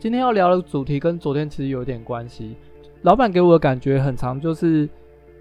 今天要聊的主题跟昨天其实有点关系。老板给我的感觉很常，就是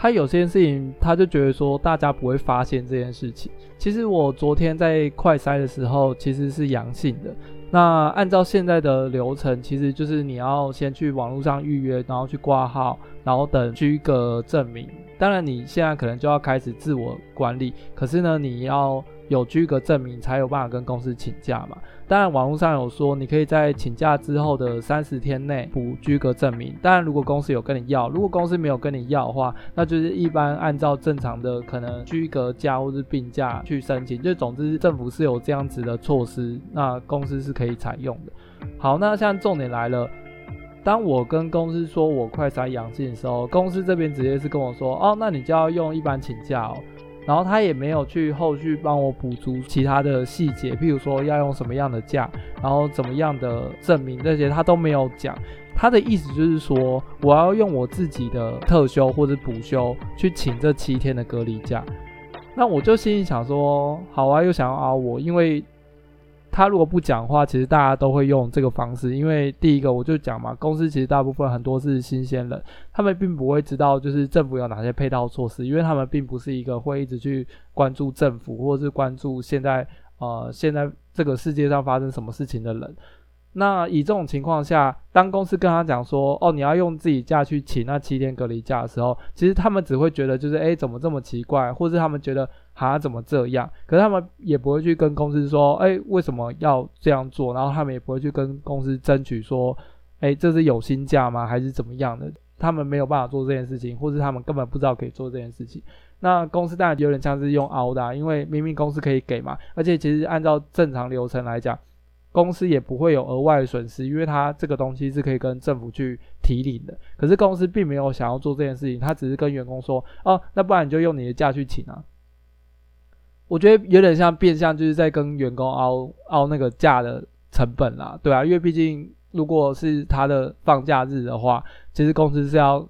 他有些事情，他就觉得说大家不会发现这件事情。其实我昨天在快筛的时候其实是阳性的。那按照现在的流程，其实就是你要先去网络上预约，然后去挂号，然后等居隔证明。当然你现在可能就要开始自我管理，可是呢，你要。有居格证明才有办法跟公司请假嘛。当然，网络上有说你可以在请假之后的三十天内补居格证明。当然，如果公司有跟你要，如果公司没有跟你要的话，那就是一般按照正常的可能居格假或是病假去申请。就总之，政府是有这样子的措施，那公司是可以采用的。好，那现在重点来了，当我跟公司说我快筛阳性的时候，公司这边直接是跟我说，哦，那你就要用一般请假哦。然后他也没有去后续帮我补足其他的细节，譬如说要用什么样的假，然后怎么样的证明这些他都没有讲。他的意思就是说，我要用我自己的特休或者补休去请这七天的隔离假。那我就心里想说，好啊，又想要熬我，因为。他如果不讲话，其实大家都会用这个方式，因为第一个我就讲嘛，公司其实大部分很多是新鲜人，他们并不会知道就是政府有哪些配套措施，因为他们并不是一个会一直去关注政府或是关注现在呃现在这个世界上发生什么事情的人。那以这种情况下，当公司跟他讲说，哦，你要用自己假去请那七天隔离假的时候，其实他们只会觉得就是，诶，怎么这么奇怪，或是他们觉得，他，怎么这样？可是他们也不会去跟公司说，诶，为什么要这样做？然后他们也不会去跟公司争取说，诶，这是有薪假吗？还是怎么样的？他们没有办法做这件事情，或是他们根本不知道可以做这件事情。那公司当然有点像是用凹的啊，因为明明公司可以给嘛，而且其实按照正常流程来讲。公司也不会有额外的损失，因为他这个东西是可以跟政府去提领的。可是公司并没有想要做这件事情，他只是跟员工说：“哦，那不然你就用你的假去请啊。”我觉得有点像变相，就是在跟员工凹凹那个假的成本啦，对啊，因为毕竟如果是他的放假日的话，其实公司是要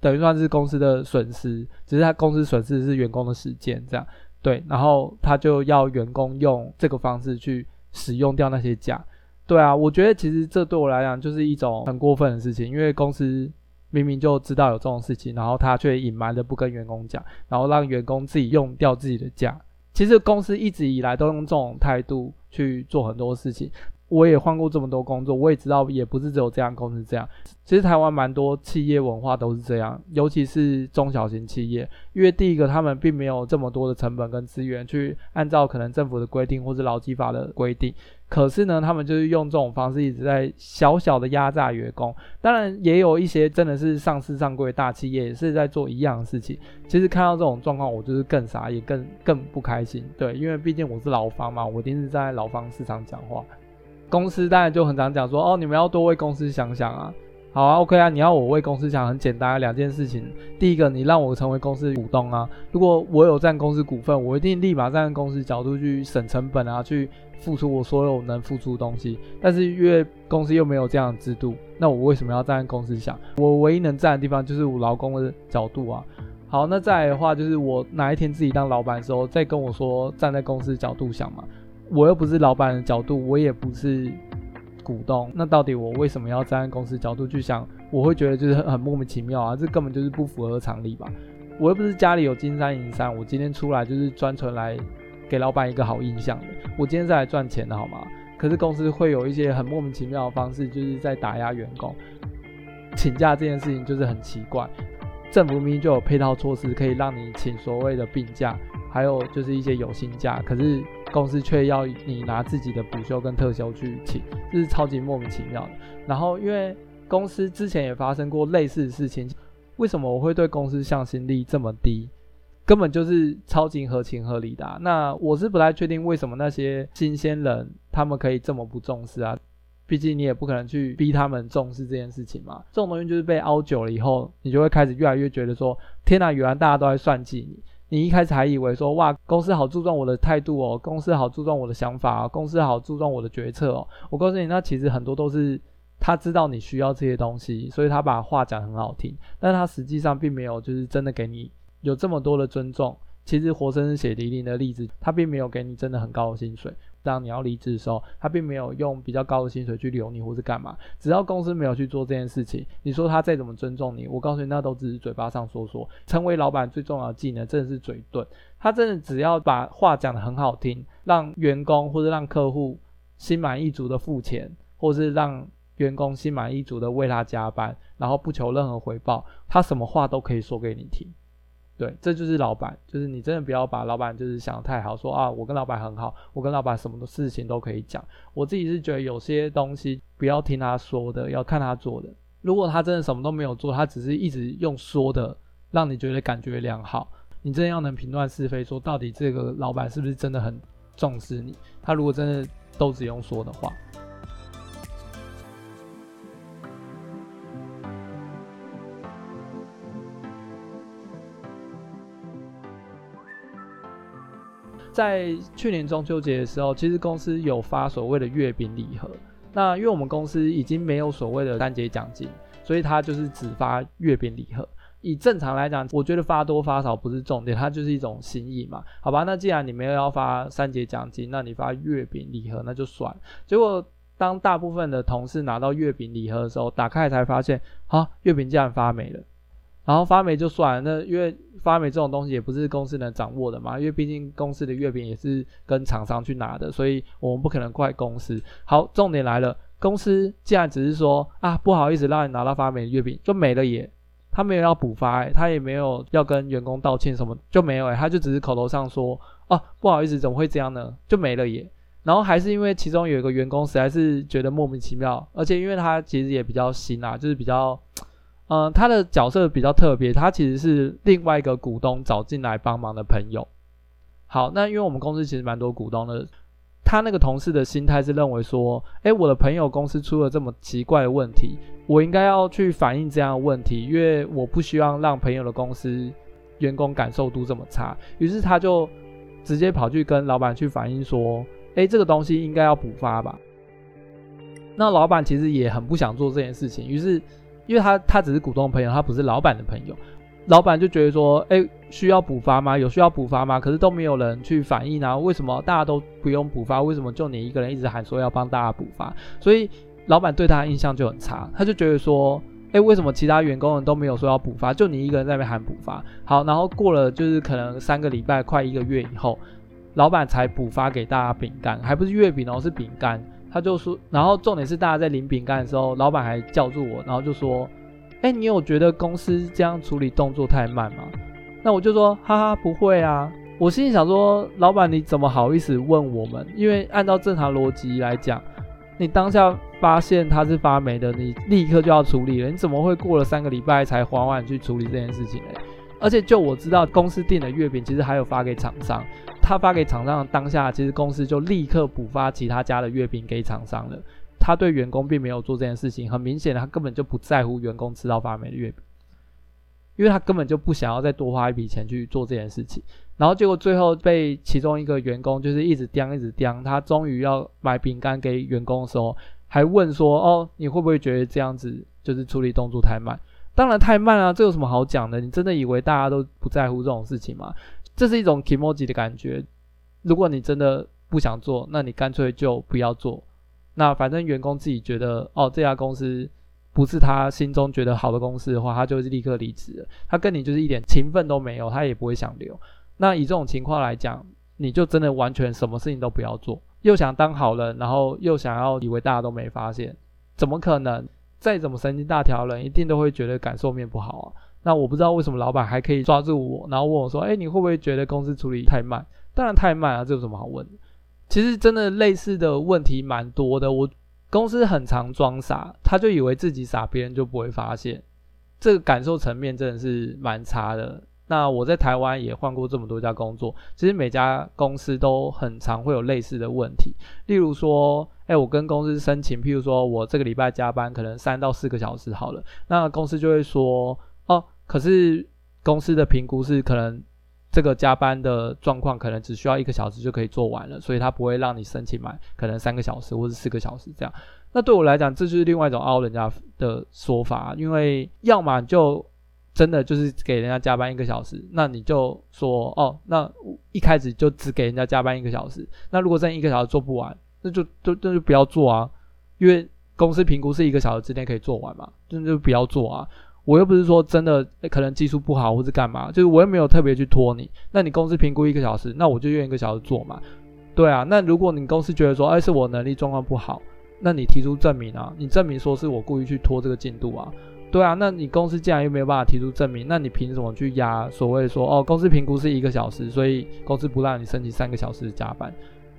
等于算是公司的损失，只是他公司损失的是员工的时间这样，对，然后他就要员工用这个方式去。使用掉那些假，对啊，我觉得其实这对我来讲就是一种很过分的事情，因为公司明明就知道有这种事情，然后他却隐瞒的不跟员工讲，然后让员工自己用掉自己的假。其实公司一直以来都用这种态度去做很多事情。我也换过这么多工作，我也知道也不是只有这样公司这样。其实台湾蛮多企业文化都是这样，尤其是中小型企业，因为第一个他们并没有这么多的成本跟资源去按照可能政府的规定或者劳基法的规定，可是呢，他们就是用这种方式一直在小小的压榨员工。当然，也有一些真的是上市上柜大企业也是在做一样的事情。其实看到这种状况，我就是更傻，也更更不开心。对，因为毕竟我是劳方嘛，我一定是在劳方市场讲话。公司当然就很常讲说，哦，你们要多为公司想想啊。好啊，OK 啊，你要我为公司想，很简单，两件事情。第一个，你让我成为公司股东啊。如果我有占公司股份，我一定立马站在公司角度去省成本啊，去付出我所有能付出的东西。但是因为公司又没有这样的制度，那我为什么要站在公司想？我唯一能站的地方就是我劳工的角度啊。好，那再来的话就是我哪一天自己当老板的时候，再跟我说站在公司角度想嘛。我又不是老板的角度，我也不是股东，那到底我为什么要站在公司角度去想？我会觉得就是很莫名其妙啊，这根本就是不符合常理吧。我又不是家里有金山银山，我今天出来就是专程来给老板一个好印象的。我今天是来赚钱的好吗？可是公司会有一些很莫名其妙的方式，就是在打压员工。请假这件事情就是很奇怪，政府明明就有配套措施可以让你请所谓的病假，还有就是一些有薪假，可是。公司却要你拿自己的补休跟特休去请，这是超级莫名其妙的。然后，因为公司之前也发生过类似的事情，为什么我会对公司向心力这么低？根本就是超级合情合理的。那我是不太确定为什么那些新鲜人他们可以这么不重视啊？毕竟你也不可能去逼他们重视这件事情嘛。这种东西就是被凹久了以后，你就会开始越来越觉得说：天哪，原来大家都在算计你。你一开始还以为说哇，公司好注重我的态度哦，公司好注重我的想法哦，公司好注重我的决策哦。我告诉你，那其实很多都是他知道你需要这些东西，所以他把话讲很好听，但他实际上并没有就是真的给你有这么多的尊重。其实活生生血淋淋的例子，他并没有给你真的很高的薪水。当你要离职的时候，他并没有用比较高的薪水去留你，或是干嘛。只要公司没有去做这件事情，你说他再怎么尊重你，我告诉你，那都只是嘴巴上说说。成为老板最重要的技能，真的是嘴遁。他真的只要把话讲得很好听，让员工或者让客户心满意足的付钱，或是让员工心满意足的为他加班，然后不求任何回报，他什么话都可以说给你听。对，这就是老板，就是你真的不要把老板就是想得太好，说啊，我跟老板很好，我跟老板什么事情都可以讲。我自己是觉得有些东西不要听他说的，要看他做的。如果他真的什么都没有做，他只是一直用说的，让你觉得感觉良好，你真的要能评断是非，说到底这个老板是不是真的很重视你？他如果真的都只用说的话。在去年中秋节的时候，其实公司有发所谓的月饼礼盒。那因为我们公司已经没有所谓的三节奖金，所以它就是只发月饼礼盒。以正常来讲，我觉得发多发少不是重点，它就是一种心意嘛。好吧，那既然你没有要发三节奖金，那你发月饼礼盒那就算。结果当大部分的同事拿到月饼礼盒的时候，打开才发现，啊，月饼竟然发霉了。然后发霉就算了，那因为发霉这种东西也不是公司能掌握的嘛，因为毕竟公司的月饼也是跟厂商去拿的，所以我们不可能怪公司。好，重点来了，公司既然只是说啊，不好意思让你拿到发霉的月饼就没了耶，他没有要补发，他也没有要跟员工道歉什么，就没有，他就只是口头上说啊，不好意思，怎么会这样呢？就没了耶。然后还是因为其中有一个员工实在是觉得莫名其妙，而且因为他其实也比较新啊，就是比较。嗯，他的角色比较特别，他其实是另外一个股东找进来帮忙的朋友。好，那因为我们公司其实蛮多股东的，他那个同事的心态是认为说，诶，我的朋友公司出了这么奇怪的问题，我应该要去反映这样的问题，因为我不希望让朋友的公司员工感受度这么差。于是他就直接跑去跟老板去反映说，诶，这个东西应该要补发吧。那老板其实也很不想做这件事情，于是。因为他他只是股东朋友，他不是老板的朋友。老板就觉得说，诶，需要补发吗？有需要补发吗？可是都没有人去反映啊。为什么大家都不用补发？为什么就你一个人一直喊说要帮大家补发？所以老板对他的印象就很差。他就觉得说，诶，为什么其他员工人都没有说要补发，就你一个人在那边喊补发？好，然后过了就是可能三个礼拜，快一个月以后，老板才补发给大家饼干，还不是月饼哦，是饼干。他就说，然后重点是大家在领饼干的时候，老板还叫住我，然后就说：“哎，你有觉得公司这样处理动作太慢吗？”那我就说：“哈哈，不会啊。”我心里想说：“老板你怎么好意思问我们？因为按照正常逻辑来讲，你当下发现它是发霉的，你立刻就要处理了。你怎么会过了三个礼拜才缓缓去处理这件事情呢？而且就我知道，公司订的月饼其实还有发给厂商。”他发给厂商当下，其实公司就立刻补发其他家的月饼给厂商了。他对员工并没有做这件事情，很明显，他根本就不在乎员工吃到发霉的月饼，因为他根本就不想要再多花一笔钱去做这件事情。然后结果最后被其中一个员工就是一直刁，一直刁，他终于要买饼干给员工的时候，还问说：“哦，你会不会觉得这样子就是处理动作太慢？”当然太慢啊，这有什么好讲的？你真的以为大家都不在乎这种事情吗？这是一种 kimoji 的感觉。如果你真的不想做，那你干脆就不要做。那反正员工自己觉得，哦，这家公司不是他心中觉得好的公司的话，他就是立刻离职了。他跟你就是一点情分都没有，他也不会想留。那以这种情况来讲，你就真的完全什么事情都不要做，又想当好人，然后又想要以为大家都没发现，怎么可能？再怎么神经大条人，一定都会觉得感受面不好啊。那我不知道为什么老板还可以抓住我，然后问我说：“诶，你会不会觉得公司处理太慢？”当然太慢啊，这有什么好问的？其实真的类似的问题蛮多的。我公司很常装傻，他就以为自己傻，别人就不会发现。这个感受层面真的是蛮差的。那我在台湾也换过这么多家工作，其实每家公司都很常会有类似的问题。例如说，诶，我跟公司申请，譬如说我这个礼拜加班可能三到四个小时好了，那公司就会说。可是公司的评估是可能这个加班的状况可能只需要一个小时就可以做完了，所以他不会让你申请满可能三个小时或者四个小时这样。那对我来讲，这就是另外一种凹人家的说法，因为要么就真的就是给人家加班一个小时，那你就说哦，那一开始就只给人家加班一个小时。那如果真一个小时做不完，那就就那就不要做啊，因为公司评估是一个小时之内可以做完嘛，那就不要做啊。我又不是说真的可能技术不好或者干嘛，就是我又没有特别去拖你。那你公司评估一个小时，那我就愿一个小时做嘛。对啊，那如果你公司觉得说，哎，是我能力状况不好。那你提出证明啊，你证明说是我故意去拖这个进度啊，对啊，那你公司既然又没有办法提出证明，那你凭什么去压所谓说哦，公司评估是一个小时，所以公司不让你申请三个小时的加班，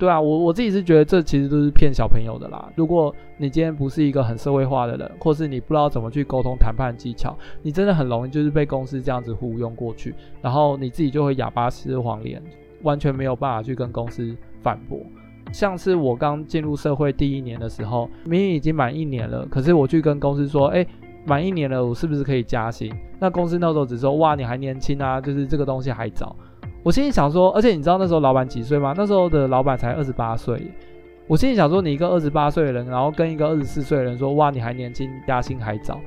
对啊，我我自己是觉得这其实都是骗小朋友的啦。如果你今天不是一个很社会化的人，或是你不知道怎么去沟通谈判技巧，你真的很容易就是被公司这样子忽悠过去，然后你自己就会哑巴吃黄连，完全没有办法去跟公司反驳。像是我刚进入社会第一年的时候，明明已经满一年了，可是我去跟公司说，哎，满一年了，我是不是可以加薪？那公司那时候只说，哇，你还年轻啊，就是这个东西还早。我心里想说，而且你知道那时候老板几岁吗？那时候的老板才二十八岁。我心里想说，你一个二十八岁的人，然后跟一个二十四岁的人说，哇，你还年轻，加薪还早，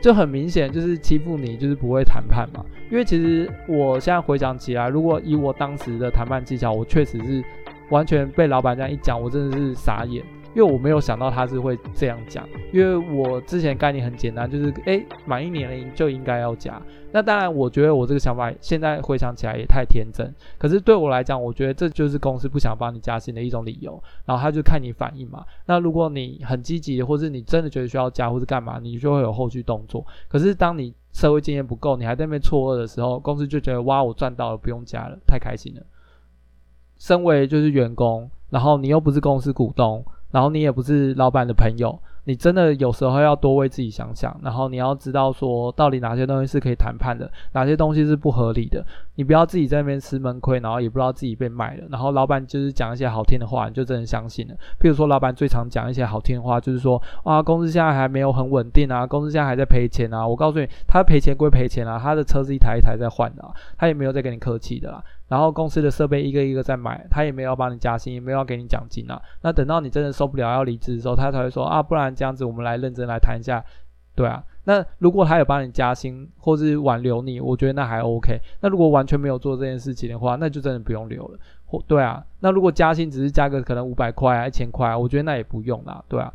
就很明显就是欺负你，就是不会谈判嘛。因为其实我现在回想起来，如果以我当时的谈判技巧，我确实是。完全被老板这样一讲，我真的是傻眼，因为我没有想到他是会这样讲。因为我之前概念很简单，就是诶，满一年了就应该要加。那当然，我觉得我这个想法现在回想起来也太天真。可是对我来讲，我觉得这就是公司不想帮你加薪的一种理由。然后他就看你反应嘛。那如果你很积极，或是你真的觉得需要加，或是干嘛，你就会有后续动作。可是当你社会经验不够，你还在那边错愕的时候，公司就觉得哇，我赚到了，不用加了，太开心了。身为就是员工，然后你又不是公司股东，然后你也不是老板的朋友。你真的有时候要多为自己想想，然后你要知道说，到底哪些东西是可以谈判的，哪些东西是不合理的。你不要自己在那边吃闷亏，然后也不知道自己被卖了。然后老板就是讲一些好听的话，你就真的相信了。譬如说，老板最常讲一些好听的话，就是说，啊，公司现在还没有很稳定啊，公司现在还在赔钱啊。我告诉你，他赔钱归赔钱啊，他的车是一台一台在换的啊，他也没有在跟你客气的啦。然后公司的设备一个一个在买，他也没有帮你加薪，也没有给你奖金啊。那等到你真的受不了要离职的时候，他才会说啊，不然这样子我们来认真来谈一下，对啊。那如果他有帮你加薪或是挽留你，我觉得那还 OK。那如果完全没有做这件事情的话，那就真的不用留了。或对啊，那如果加薪只是加个可能五百块啊、一千块啊，我觉得那也不用啦，对啊。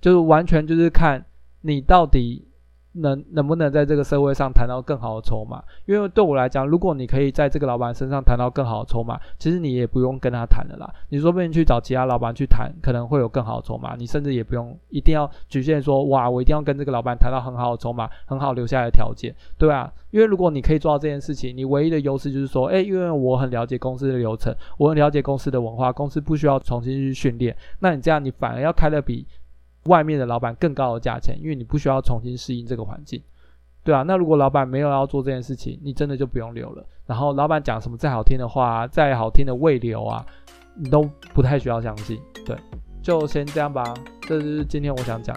就是完全就是看你到底。能能不能在这个社会上谈到更好的筹码？因为对我来讲，如果你可以在这个老板身上谈到更好的筹码，其实你也不用跟他谈了啦。你说不定去找其他老板去谈，可能会有更好的筹码。你甚至也不用一定要局限说，哇，我一定要跟这个老板谈到很好的筹码，很好留下来的条件，对啊。因为如果你可以做到这件事情，你唯一的优势就是说，诶，因为我很了解公司的流程，我很了解公司的文化，公司不需要重新去训练。那你这样，你反而要开得比。外面的老板更高的价钱，因为你不需要重新适应这个环境，对啊。那如果老板没有要做这件事情，你真的就不用留了。然后老板讲什么再好听的话，再好听的未留啊，你都不太需要相信。对，就先这样吧。这就是今天我想讲。